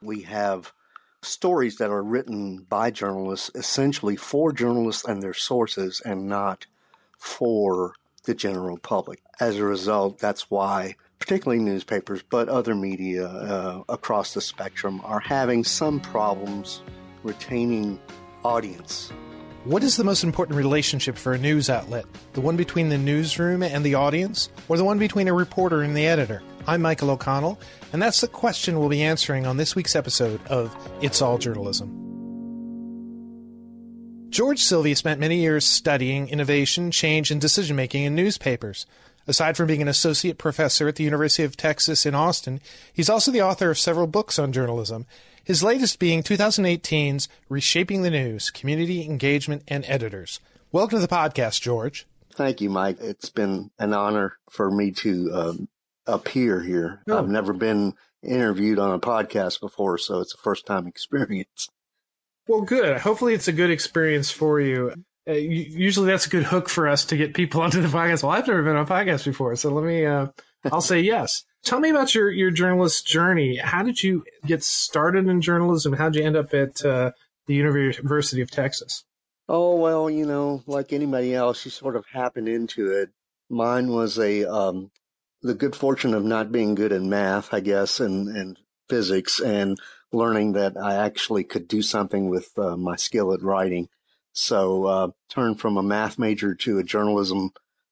We have stories that are written by journalists, essentially for journalists and their sources, and not for the general public. As a result, that's why, particularly newspapers, but other media uh, across the spectrum, are having some problems retaining audience. What is the most important relationship for a news outlet? The one between the newsroom and the audience, or the one between a reporter and the editor? I'm Michael O'Connell, and that's the question we'll be answering on this week's episode of It's All Journalism. George Sylvie spent many years studying innovation, change, and decision making in newspapers. Aside from being an associate professor at the University of Texas in Austin, he's also the author of several books on journalism, his latest being 2018's Reshaping the News Community Engagement and Editors. Welcome to the podcast, George. Thank you, Mike. It's been an honor for me to um, appear here. I've never been interviewed on a podcast before, so it's a first time experience. Well, good. Hopefully, it's a good experience for you. Uh, usually, that's a good hook for us to get people onto the podcast. Well, I've never been on a podcast before, so let me. Uh, I'll say yes. Tell me about your your journalist journey. How did you get started in journalism? How did you end up at uh, the University of Texas? Oh well, you know, like anybody else, you sort of happened into it. Mine was a um, the good fortune of not being good in math, I guess, and, and physics and learning that I actually could do something with uh, my skill at writing. So, uh, turned from a math major to a journalism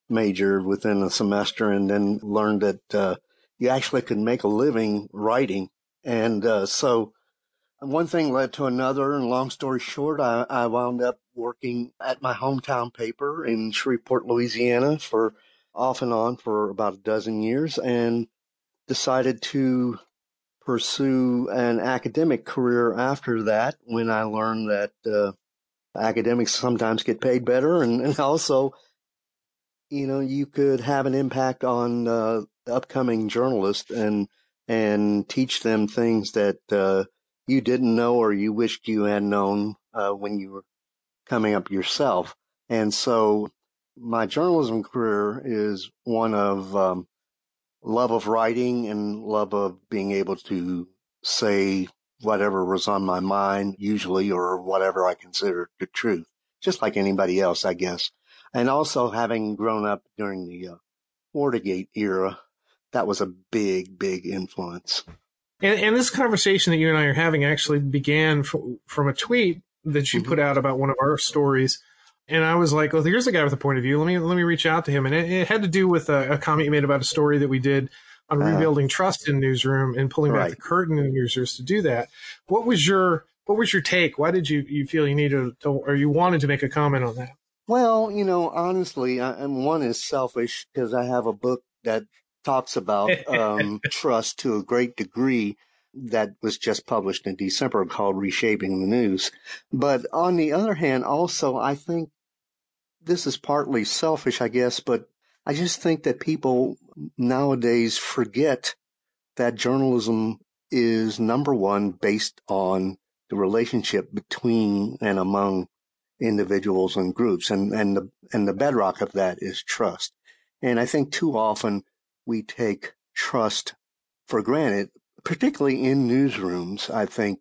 major within a semester and then learned that, uh, you actually could make a living writing. And, uh, so one thing led to another. And long story short, I, I wound up working at my hometown paper in Shreveport, Louisiana for off and on for about a dozen years and decided to pursue an academic career after that when I learned that uh, academics sometimes get paid better and, and, also, you know, you could have an impact on uh, upcoming journalists and and teach them things that uh, you didn't know or you wished you had known uh, when you were coming up yourself. And so my journalism career is one of um, love of writing and love of being able to say whatever was on my mind, usually, or whatever I consider the truth, just like anybody else, I guess. And also having grown up during the uh, Watergate era, that was a big, big influence. And, and, this conversation that you and I are having actually began f- from a tweet that you mm-hmm. put out about one of our stories and I was like, "Well, here's a guy with a point of view. Let me let me reach out to him." And it, it had to do with a, a, comment you made about a story that we did on uh, rebuilding trust in newsroom and pulling right. back the curtain in newsrooms to do that. What was your what was your take? Why did you you feel you needed to, or you wanted to make a comment on that? Well, you know, honestly, I, and one is selfish because I have a book that talks about um, trust to a great degree that was just published in December called Reshaping the News. But on the other hand, also, I think this is partly selfish, I guess, but I just think that people nowadays forget that journalism is number one based on the relationship between and among individuals and groups. And, and the, and the bedrock of that is trust. And I think too often we take trust for granted, particularly in newsrooms. I think,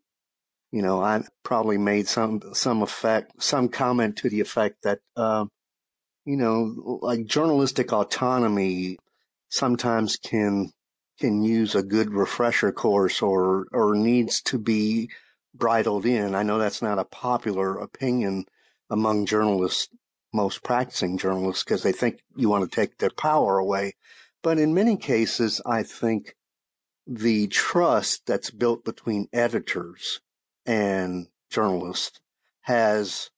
you know, I probably made some, some effect, some comment to the effect that, uh, you know, like journalistic autonomy sometimes can can use a good refresher course or or needs to be bridled in. I know that's not a popular opinion among journalists, most practicing journalists, because they think you want to take their power away. But in many cases, I think the trust that's built between editors and journalists has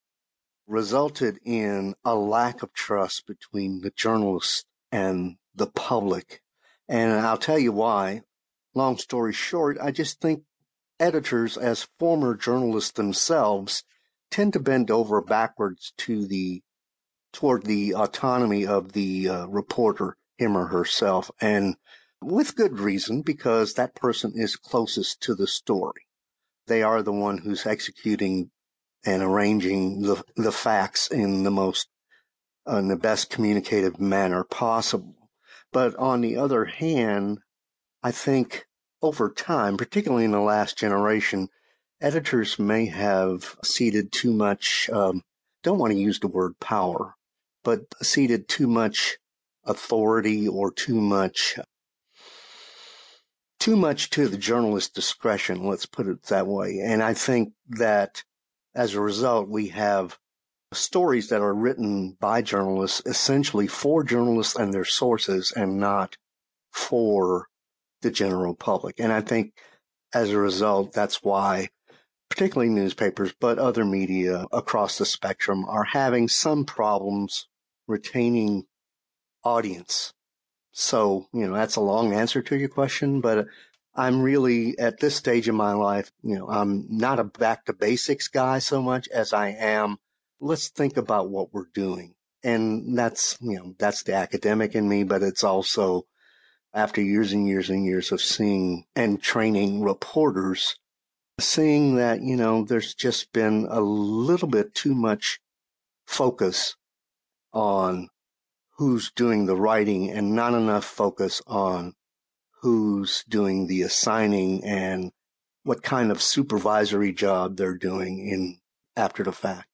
resulted in a lack of trust between the journalists and the public. And I'll tell you why. Long story short, I just think editors, as former journalists themselves, tend to bend over backwards to the toward the autonomy of the uh, reporter, him or herself, and with good reason, because that person is closest to the story. They are the one who's executing and arranging the, the facts in the most, uh, in the best communicative manner possible. But on the other hand, I think over time, particularly in the last generation, editors may have ceded too much, um, don't want to use the word power, but ceded too much authority or too much too much to the journalist's discretion, let's put it that way. And I think that as a result, we have stories that are written by journalists essentially for journalists and their sources and not for the general public. And I think as a result, that's why particularly newspapers, but other media across the spectrum are having some problems retaining audience. So, you know, that's a long answer to your question, but I'm really at this stage in my life, you know, I'm not a back to basics guy so much as I am. Let's think about what we're doing. And that's, you know, that's the academic in me, but it's also after years and years and years of seeing and training reporters seeing that, you know, there's just been a little bit too much focus on who's doing the writing and not enough focus on who's doing the assigning and what kind of supervisory job they're doing in after the fact.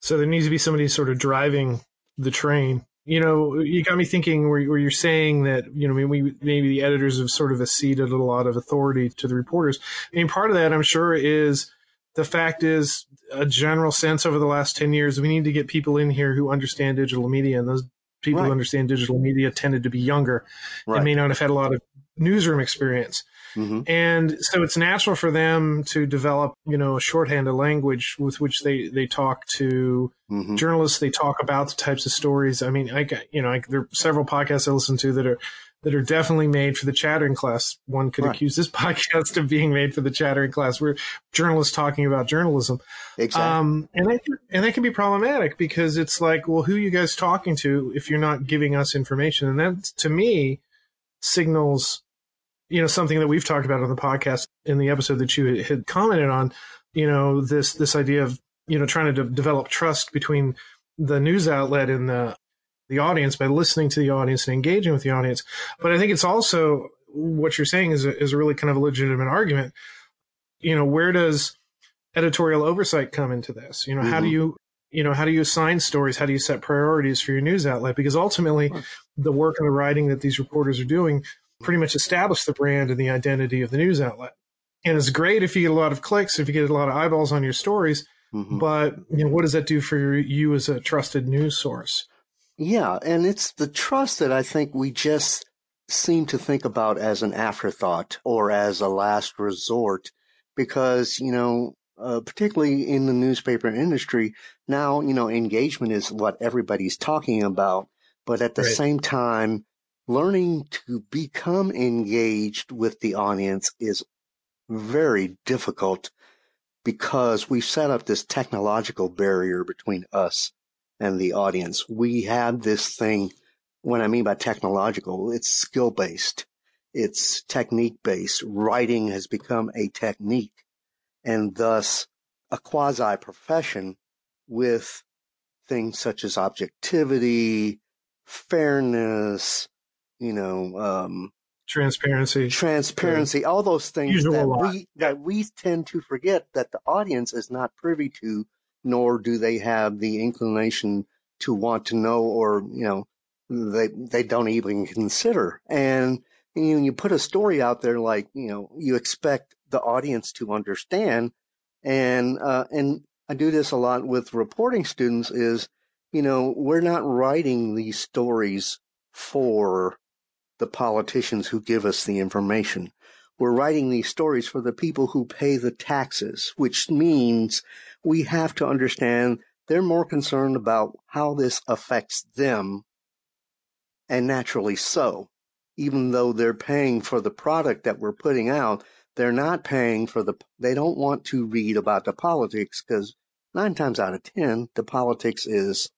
So there needs to be somebody sort of driving the train you know, you got me thinking where, where you're saying that, you know, maybe, maybe the editors have sort of acceded a lot of authority to the reporters. I mean, part of that, I'm sure, is the fact is a general sense over the last 10 years, we need to get people in here who understand digital media. And those people right. who understand digital media tended to be younger right. and may not have had a lot of newsroom experience. Mm-hmm. And so it's natural for them to develop, you know, a shorthand, a language with which they, they talk to mm-hmm. journalists. They talk about the types of stories. I mean, I, you know, I, there are several podcasts I listen to that are, that are definitely made for the chattering class. One could right. accuse this podcast of being made for the chattering class. We're journalists talking about journalism. Exactly. Um, and that, and that can be problematic because it's like, well, who are you guys talking to if you're not giving us information? And that to me signals you know, something that we've talked about on the podcast in the episode that you had commented on, you know, this, this idea of, you know, trying to de- develop trust between the news outlet and the, the audience by listening to the audience and engaging with the audience. But I think it's also what you're saying is a, is a really kind of a legitimate argument. You know, where does editorial oversight come into this? You know, mm-hmm. how do mm-hmm. you, you know, how do you assign stories? How do you set priorities for your news outlet? Because ultimately, the work and the writing that these reporters are doing pretty much establish the brand and the identity of the news outlet. And it's great if you get a lot of clicks, if you get a lot of eyeballs on your stories. Mm-hmm. But you know, what does that do for you as a trusted news source? Yeah, and it's the trust that I think we just seem to think about as an afterthought or as a last resort, because you know, uh, particularly in the newspaper industry now, you know, engagement is what everybody's talking about, but at the right. same time, learning to become engaged with the audience is very difficult because we've set up this technological barrier between us and the audience. We have this thing, what I mean by technological, it's skill based. It's technique based. Writing has become a technique and thus a quasi profession with things such as objectivity, fairness, you know, um, transparency, transparency, all those things that we that we tend to forget that the audience is not privy to, nor do they have the inclination to want to know, or you know, they they don't even consider. And you know, you put a story out there like you know, you expect the audience to understand, and uh, and I do this a lot with reporting students. Is you know, we're not writing these stories for the politicians who give us the information. We're writing these stories for the people who pay the taxes, which means we have to understand they're more concerned about how this affects them. And naturally so. Even though they're paying for the product that we're putting out, they're not paying for the, they don't want to read about the politics because nine times out of 10, the politics is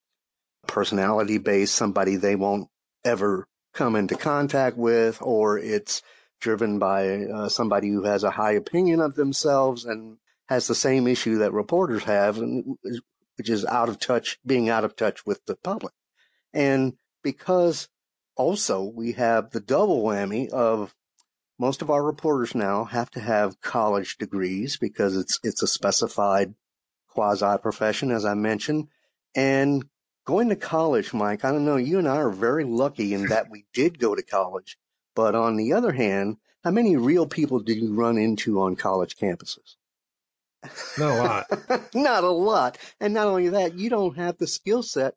personality based, somebody they won't ever come into contact with, or it's driven by uh, somebody who has a high opinion of themselves and has the same issue that reporters have, which is out of touch, being out of touch with the public. And because also we have the double whammy of most of our reporters now have to have college degrees because it's it's a specified quasi profession, as I mentioned. And going to college, Mike, I don't know, you and I are very lucky in that we did go to college. But on the other hand, how many real people did you run into on college campuses? Not a lot. not a lot. And not only that, you don't have the skill set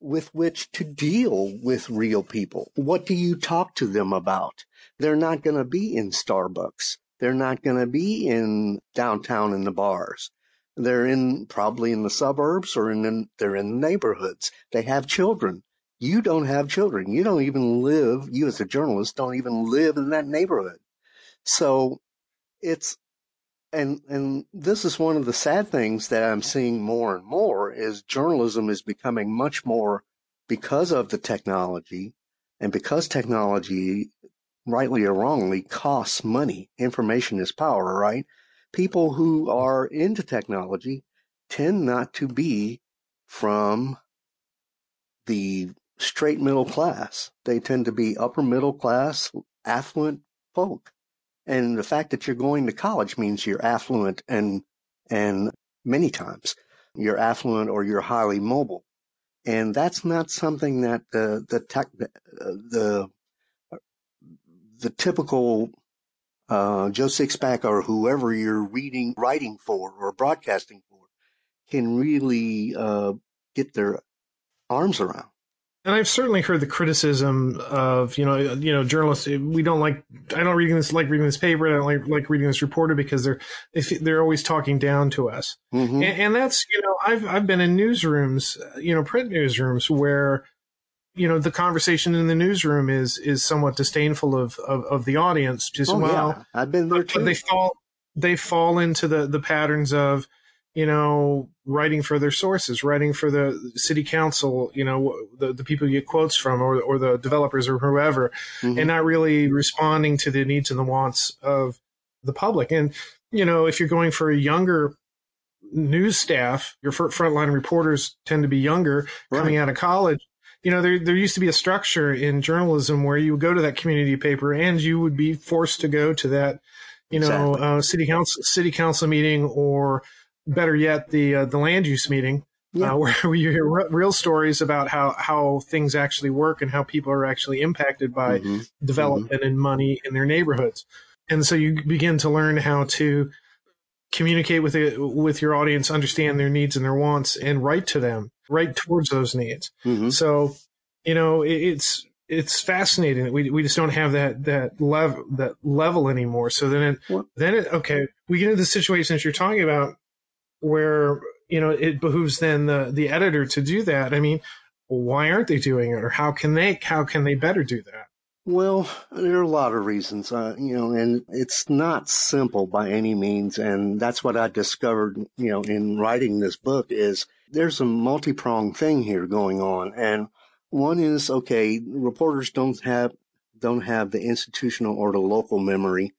with which to deal with real people. What do you talk to them about? They're not going to be in Starbucks. They're not going to be in downtown in the bars. They're in probably in the suburbs or in the, they're in the neighborhoods. They have children. You don't have children. You don't even live, you as a journalist don't even live in that neighborhood. So it's and and this is one of the sad things that I'm seeing more and more is journalism is becoming much more because of the technology and because technology rightly or wrongly costs money information is power right people who are into technology tend not to be from the straight middle class. They tend to be upper middle class affluent folk. And the fact that you're going to college means you're affluent and, and many times. You're affluent or you're highly mobile. And that's not something that the, the tech, the, uh, the typical, uh, Joe Sixpack or whoever you're reading, writing for or broadcasting for can really, uh, get their arms around and I've certainly heard the criticism of you know you know journalists we don't like I don't reading this like reading this paper I don't like like reading this reporter because they're they're always talking down to us mm-hmm. and, and, that's you know I've I've been in newsrooms you know print newsrooms where you know the conversation in the newsroom is is somewhat disdainful of of, of the audience just oh, well yeah. I've been there too they fall they fall into the the patterns of you know, writing for their sources, writing for the city council, you know, the, the people you get quotes from or, or the developers or whoever, mm-hmm. and not really responding to the needs and the wants of the public. And, you know, if you're going for a younger news staff, your frontline reporters tend to be younger right. coming out of college. You know, there, there used to be a structure in journalism where you would go to that community paper and you would be forced to go to that, you know, exactly. uh, city council, city council meeting or, better yet, the uh, the land use meeting, yeah. uh, where you hear r- real stories about how how things actually work and how people are actually impacted by mm-hmm. development mm-hmm. and money in their neighborhoods. And so you begin to learn how to communicate with it with your audience, understand their needs and their wants, and write to them, write towards those needs. Mm-hmm. So, you know, it, it's it's fascinating that we we just don't have that that level that level anymore. So then it, what? then it, okay, we get into the situation that you're talking about where you know it behooves then the the editor to do that. I mean, why aren't they doing it, or how can they how can they better do that? Well, there are a lot of reasons, uh, you know, and it's not simple by any means. And that's what I discovered, you know, in writing this book is there's a multi-pronged thing here going on. And one is, okay, reporters don't have, don't have the institutional or the local memory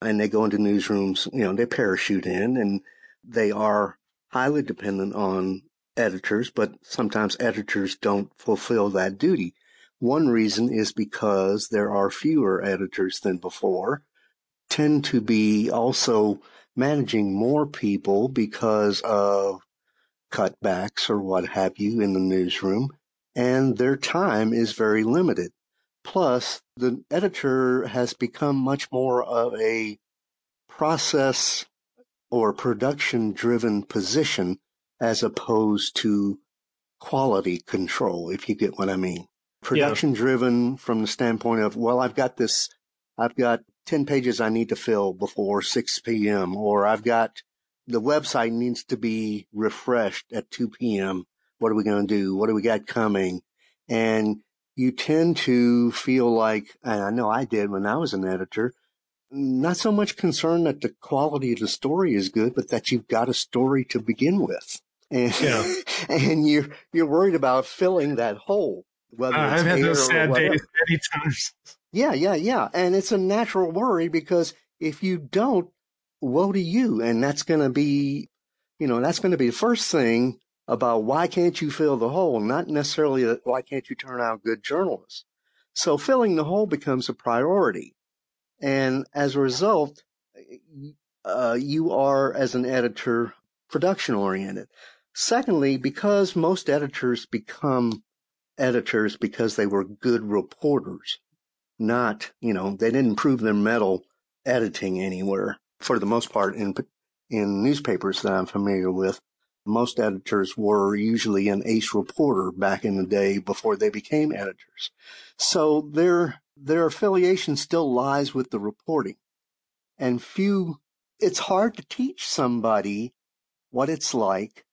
and they go into newsrooms, you know, they parachute in and they are highly dependent on editors, but sometimes editors don't fulfill that duty. One reason is because there are fewer editors than before, tend to be also managing more people because of cutbacks or what have you in the newsroom, and their time is very limited. Plus, the editor has become much more of a process or production driven position as opposed to quality control, if you get what I mean. Production yeah. driven from the standpoint of, well, I've got this, I've got 10 pages I need to fill before 6 p.m. or I've got the website needs to be refreshed at 2 p.m. What are we going to do? What do we got coming? And you tend to feel like, and I know I did when I was an editor, not so much concerned that the quality of the story is good, but that you've got a story to begin with. And, yeah. and you're, you're worried about filling that hole. Whether uh, I've had those sad days many times. Yeah, yeah, yeah. And it's a natural worry because if you don't, woe to you. And that's going to be, you know, that's going to be the first thing about why can't you fill the hole, not necessarily why can't you turn out good journalists. So filling the hole becomes a priority. And as a result, uh, you are, as an editor, production oriented. Secondly, because most editors become editors because they were good reporters, not, you know, they didn't prove their mettle editing anywhere for the most part in, in newspapers that I'm familiar with. Most editors were usually an ace reporter back in the day before they became editors. So their, their affiliation still lies with the reporting and few, it's hard to teach somebody what it's like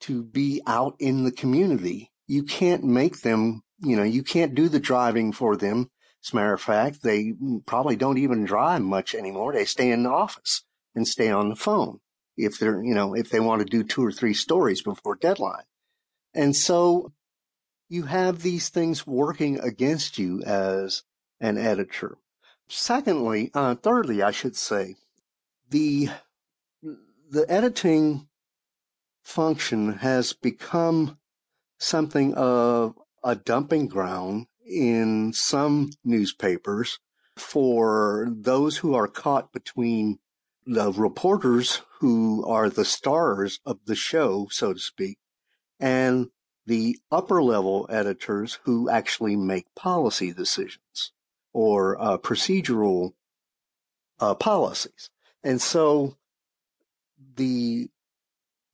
to be out in the community. You can't make them, you know, you can't do the driving for them. As a matter of fact, they probably don't even drive much anymore. They stay in the office and stay on the phone if they're, you know, if they want to do two or three stories before deadline. And so you have these things working against you as an editor. Secondly, uh, thirdly, I should say, the the editing function has become something of a dumping ground in some newspapers for those who are caught between the reporters who are the stars of the show, so to speak, and the upper level editors who actually make policy decisions or uh, procedural uh, policies. And so the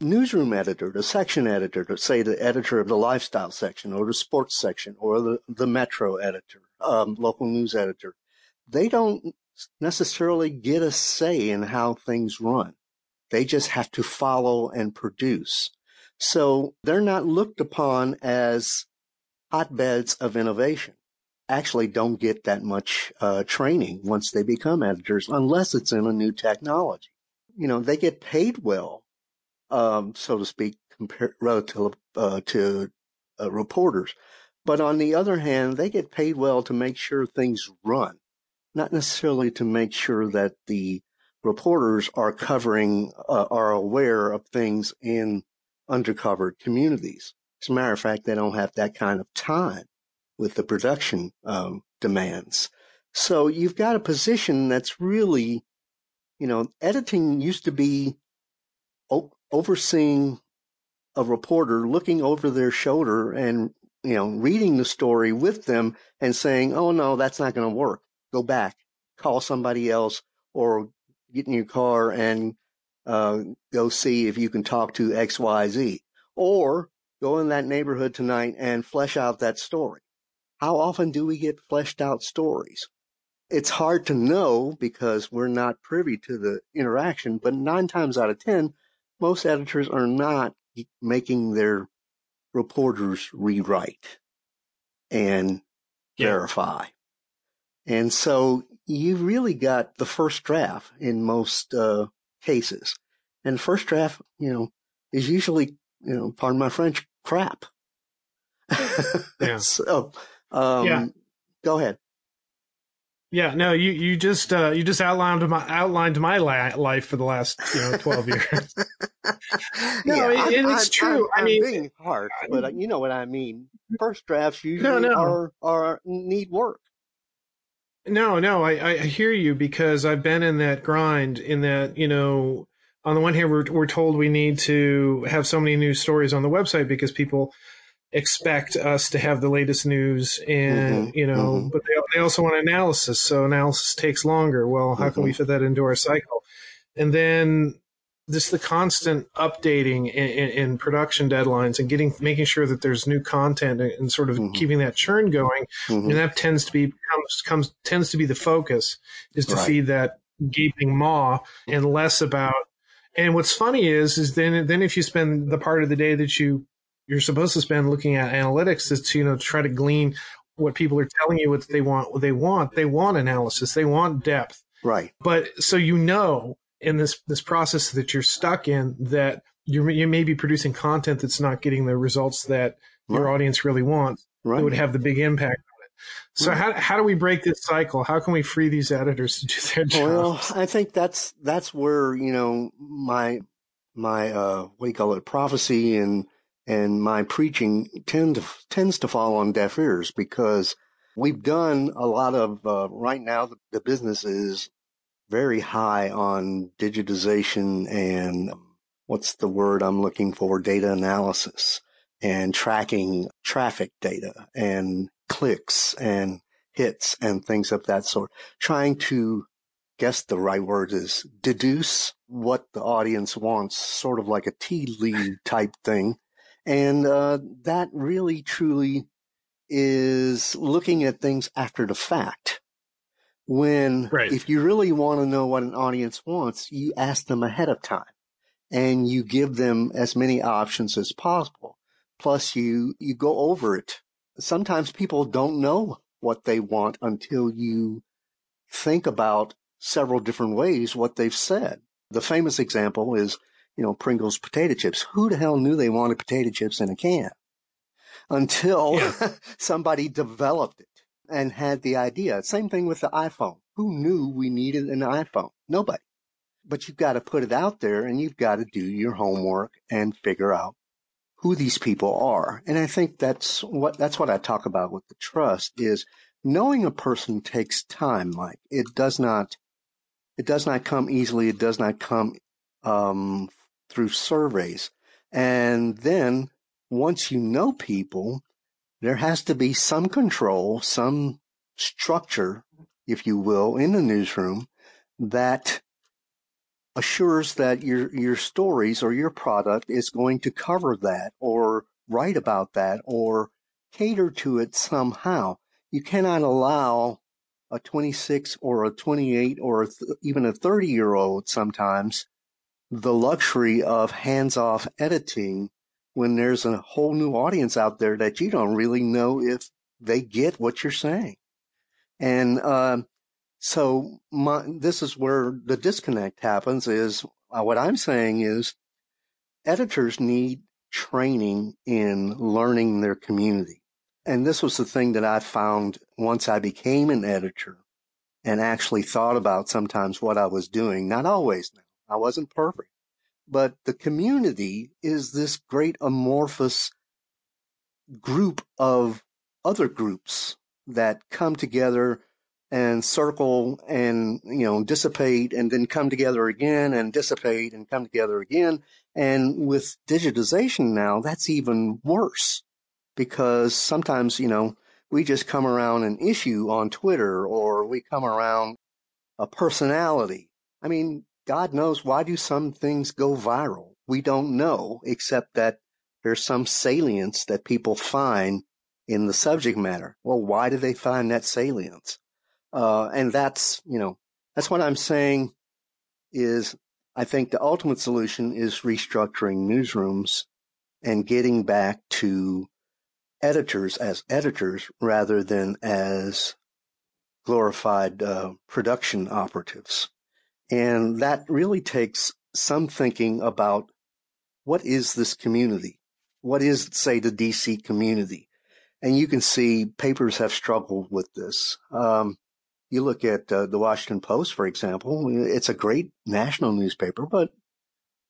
newsroom editor, the section editor, to say the editor of the lifestyle section or the sports section or the, the metro editor, um, local news editor, they don't necessarily get a say in how things run. They just have to follow and produce. So they're not looked upon as hotbeds of innovation. Actually, don't get that much uh, training once they become editors, unless it's in a new technology. You know, they get paid well um, so to speak, relative uh, to uh, reporters. But on the other hand, they get paid well to make sure things run, not necessarily to make sure that the reporters are covering, uh, are aware of things in undercover communities. As a matter of fact, they don't have that kind of time with the production um, demands. So you've got a position that's really, you know, editing used to be overseeing a reporter looking over their shoulder and you know reading the story with them and saying oh no that's not going to work. Go back. Call somebody else or get in your car and uh, go see if you can talk to xyz or go in that neighborhood tonight and flesh out that story. How often do we get fleshed out stories? It's hard to know because we're not privy to the interaction but nine times out of ten most editors are not making their reporters rewrite and yeah. verify. And so you really got the first draft in most uh, cases. And first draft, you know, is usually, you know, pardon my French, crap. yeah. so, um, yeah. go ahead. Yeah, no, you you just uh, you just outlined my outlined my la- life for the last you know twelve years. no, yeah, and it's I'm, true. I'm, i mean, being harsh, but uh, you know what I mean. First drafts usually no, no. are are need work. No, no, I, I hear you because I've been in that grind. In that, you know, on the one hand, we're we're told we need to have so many news stories on the website because people expect us to have the latest news and mm-hmm, you know mm-hmm. but they, they also want analysis so analysis takes longer well how mm-hmm. can we mm-hmm. fit that into our cycle and then just the constant updating in, production deadlines and getting making sure that there's new content and, and sort of mm-hmm. keeping that churn going mm-hmm. and that tends to be comes, comes tends to be the focus is to right. feed that gaping maw and less about and what's funny is is then then if you spend the part of the day that you you're supposed to spend looking at analytics is to you know try to glean what people are telling you what they want what they want they want analysis they want depth right but so you know in this this process that you're stuck in that you you may be producing content that's not getting the results that right. your audience really wants right. it would have the big impact on it so right. how, how do we break this cycle how can we free these editors to do their job well i think that's that's where you know my my uh what do you call it prophecy and and my preaching tend to, tends to fall on deaf ears because we've done a lot of, uh, right now, the, the business is very high on digitization and um, what's the word I'm looking for? Data analysis and tracking traffic data and clicks and hits and things of that sort. Trying to guess the right word is deduce what the audience wants, sort of like a tea lead type thing. And uh, that really truly is looking at things after the fact. When, right. if you really want to know what an audience wants, you ask them ahead of time and you give them as many options as possible. Plus you, you go over it. Sometimes people don't know what they want until you think about several different ways what they've said. The famous example is, you know, Pringles potato chips. Who the hell knew they wanted potato chips in a can? Until yeah. somebody developed it and had the idea. Same thing with the iPhone. Who knew we needed an iPhone? Nobody. But you've got to put it out there and you've got to do your homework and figure out who these people are. And I think that's what, that's what I talk about with the trust is knowing a person takes time, Mike. It does not, it does not come easily. It does not come, um, through surveys. And then once you know people, there has to be some control, some structure, if you will, in the newsroom that assures that your your stories or your product is going to cover that or write about that or cater to it somehow. You cannot allow a 26 or a 28 or a th- even a 30 year old sometimes the luxury of hands off editing when there's a whole new audience out there that you don't really know if they get what you're saying. And uh, so my, this is where the disconnect happens is uh, what I'm saying is editors need training in learning their community. And this was the thing that I found once I became an editor and actually thought about sometimes what I was doing. Not always now. I wasn't perfect, but the community is this great amorphous group of other groups that come together and circle and, you know, dissipate and then come together again and dissipate and come together again. And with digitization now, that's even worse because sometimes, you know, we just come around an issue on Twitter or we come around a personality. I mean, God knows why do some things go viral? We don't know, except that there's some salience that people find in the subject matter. Well, why do they find that salience? Uh, and that's, you know, that's what I'm saying is I think the ultimate solution is restructuring newsrooms and getting back to editors as editors rather than as glorified uh, production operatives. And that really takes some thinking about what is this community? What is, say, the DC community? And you can see papers have struggled with this. Um, you look at uh, the Washington Post, for example, it's a great national newspaper, but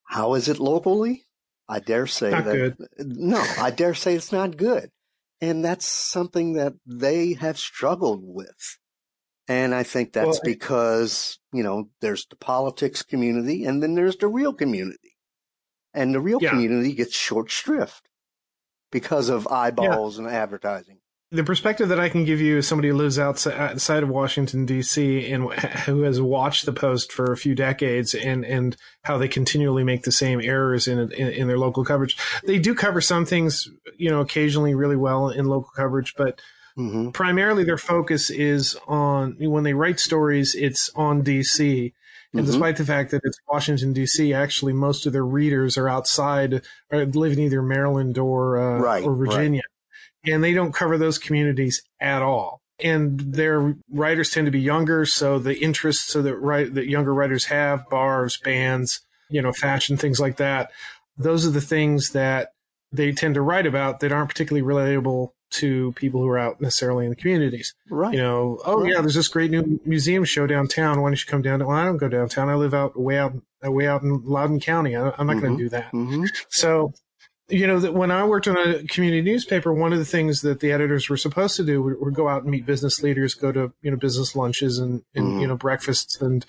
how is it locally? I dare say not that good. no, I dare say it's not good. And that's something that they have struggled with. And I think that's well, because, you know, there's the politics community and then there's the real community. And the real yeah. community gets short shrift because of eyeballs yeah. and advertising the perspective that I can give you as somebody who lives outside of Washington D.C. and who has watched the Post for a few decades and and how they continually make the same errors in, in, in their local coverage. They do cover some things, you know, occasionally really well in local coverage, but mm-hmm. primarily their focus is on when they write stories, it's on D.C. And mm-hmm. despite the fact that it's Washington D.C., actually most of their readers are outside, or live in either Maryland or uh, right, or Virginia. Right and they don't cover those communities at all. And their writers tend to be younger, so the interests so that right that younger writers have, bars, bands, you know, fashion, things like that. Those are the things that they tend to write about that aren't particularly relatable to people who are out necessarily in the communities. Right. You know, oh right. yeah, there's this great new museum show downtown. Why don't you come down? Well, I don't go downtown. I live out way out way out in Loudoun County. I, am not mm-hmm. going to do that. Mm-hmm. So you know that when I worked on a community newspaper, one of the things that the editors were supposed to do would, go out and meet business leaders, go to you know business lunches and, and mm-hmm. you know breakfasts, and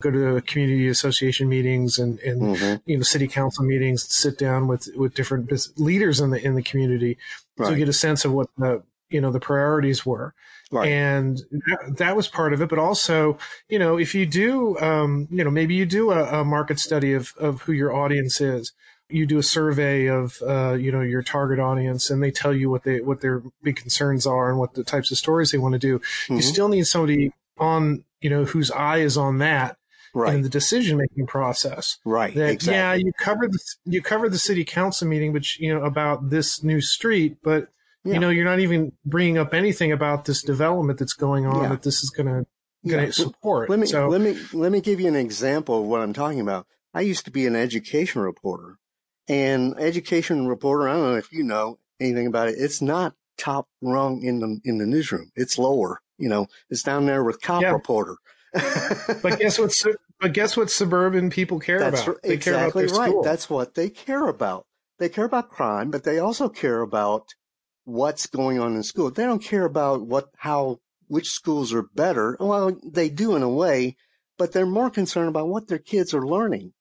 go to community association meetings and and mm-hmm. you know city council meetings, sit down with with different leaders in the in the community right. to get a sense of what the you know the priorities were. Right. And that, that, was part of it. But also, you know, if you do, um, you know, maybe you do a, a market study of, of who your audience is you do a survey of uh, you know your target audience and they tell you what they what their big concerns are and what the types of stories they want to do mm-hmm. you still need somebody on you know whose eye is on that right. in the decision making process right that exactly. yeah you covered the, you covered the city council meeting which you know about this new street but yeah. you know you're not even bringing up anything about this development that's going on yeah. that this is going to going to support let me so, let me let me give you an example of what i'm talking about i used to be an education reporter and education reporter, I don't know if you know anything about it. It's not top rung in the in the newsroom. It's lower. You know, it's down there with cop yeah. reporter. but guess what? But guess what? Suburban people care That's about. They exactly care about right. School. That's what they care about. They care about crime, but they also care about what's going on in school. They don't care about what how which schools are better. Well, they do in a way, but they're more concerned about what their kids are learning.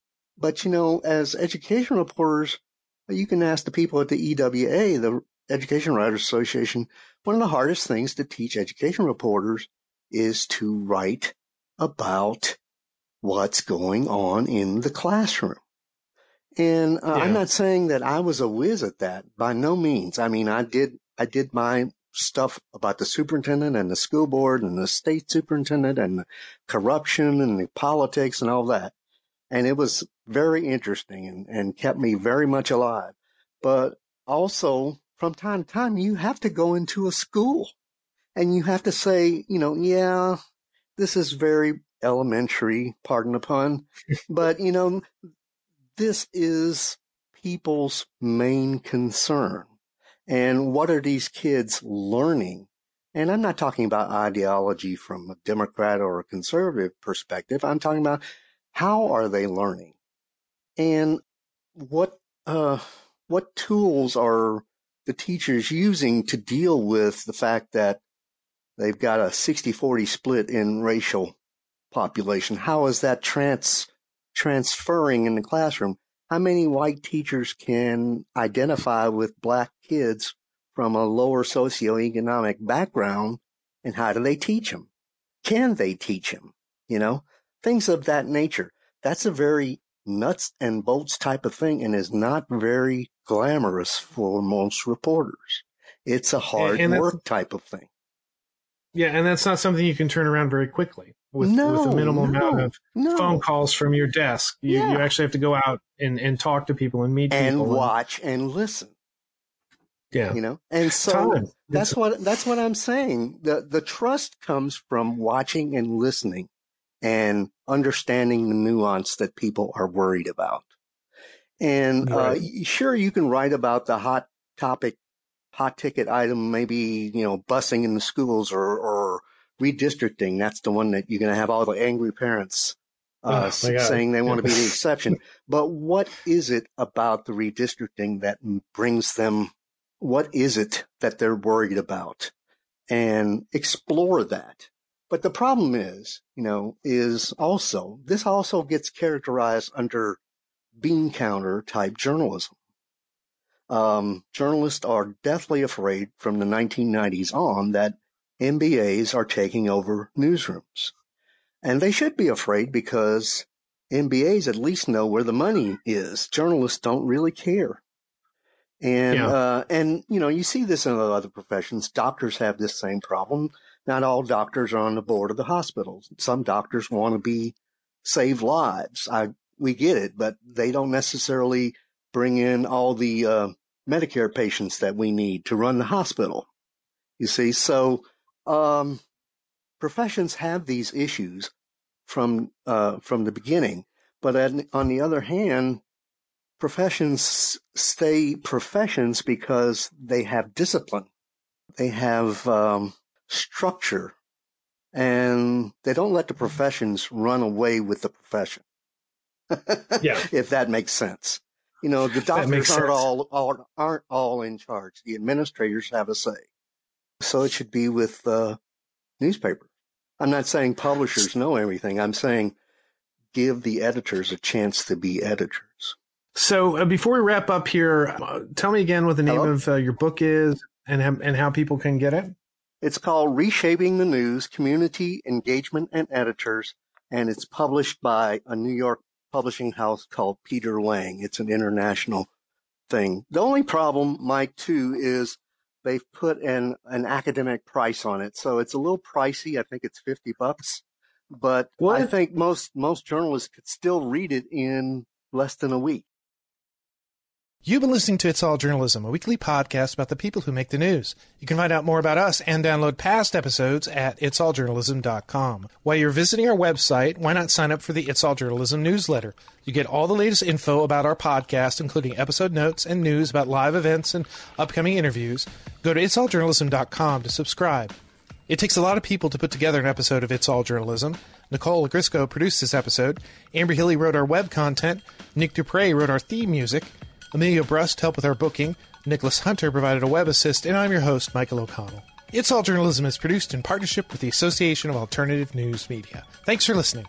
But you know, as education reporters, you can ask the people at the EWA, the Education Writers Association, one of the hardest things to teach education reporters is to write about what's going on in the classroom. And uh, yeah. I'm not saying that I was a whiz at that by no means. I mean, I did, I did my stuff about the superintendent and the school board and the state superintendent and the corruption and the politics and all that and it was very interesting and, and kept me very much alive. But also, from time to time, you have to go into a school and you have to say, you know, yeah, this is very elementary, pardon the pun, but you know, this is people's main concern. And what are these kids learning? And I'm not talking about ideology from a Democrat or a conservative perspective. I'm talking about how are they learning? And what uh, what tools are the teachers using to deal with the fact that they've got a 60-40 split in racial population? How is that trans transferring in the classroom? How many white teachers can identify with black kids from a lower socioeconomic background and how do they teach them? Can they teach them? You know, things of that nature. That's a very nuts and bolts type of thing and is not very glamorous for most reporters. It's a hard and, and work type of thing. Yeah, and that's not something you can turn around very quickly with, no, with a minimal no, amount of no. phone calls from your desk. You, yeah. you actually have to go out and, and talk to people and meet and people. watch and, and listen. Yeah. You know, and so Time. that's what, that's what I'm saying. The, the trust comes from watching and listening and understanding the nuance that people are worried about. And uh, right. uh, sure, you can write about the hot topic, hot ticket item, maybe, you know, busing in the schools or, or redistricting. That's the one that you're going to have all the angry parents uh, oh, saying they want to be the exception. But what is it about the redistricting that brings them? What is it that they're worried about? And explore that. But the problem is, you know, is also, this also gets characterized under bean counter type journalism. Um, journalists are deathly afraid from the 1990s on that MBAs are taking over newsrooms. And they should be afraid because MBAs at least know where the money is. Journalists don't really care. And, yeah. uh, and, you know, you see this in other professions. Doctors have this same problem not all doctors are on the board of the hospitals. Some doctors want to be save lives. I we get it, but they don't necessarily bring in all the uh, Medicare patients that we need to run the hospital. You see, so um, professions have these issues from uh, from the beginning, but on the other hand, professions stay professions because they have discipline. They have um, structure and they don't let the professions run away with the profession. yeah. If that makes sense. You know, the doctors aren't all, all, aren't all in charge. The administrators have a say. So it should be with uh, newspaper. I'm not saying publishers know everything. I'm saying give the editors a chance to be editors. So uh, before we wrap up here, uh, tell me again what the name Hello? of uh, your book is and and how people can get it. It's called Reshaping the News: Community Engagement and Editors, and it's published by a New York publishing house called Peter Lang. It's an international thing. The only problem, Mike, too, is they've put an an academic price on it, so it's a little pricey. I think it's fifty bucks, but what? I think most most journalists could still read it in less than a week. You've been listening to It's All Journalism, a weekly podcast about the people who make the news. You can find out more about us and download past episodes at itsalljournalism.com. While you're visiting our website, why not sign up for the It's All Journalism newsletter? You get all the latest info about our podcast, including episode notes and news about live events and upcoming interviews. Go to itsalljournalism.com to subscribe. It takes a lot of people to put together an episode of It's All Journalism. Nicole Grisco produced this episode. Amber Healy wrote our web content. Nick Dupre wrote our theme music. Amelia Brust helped with our booking, Nicholas Hunter provided a web assist, and I'm your host, Michael O'Connell. It's All Journalism is produced in partnership with the Association of Alternative News Media. Thanks for listening.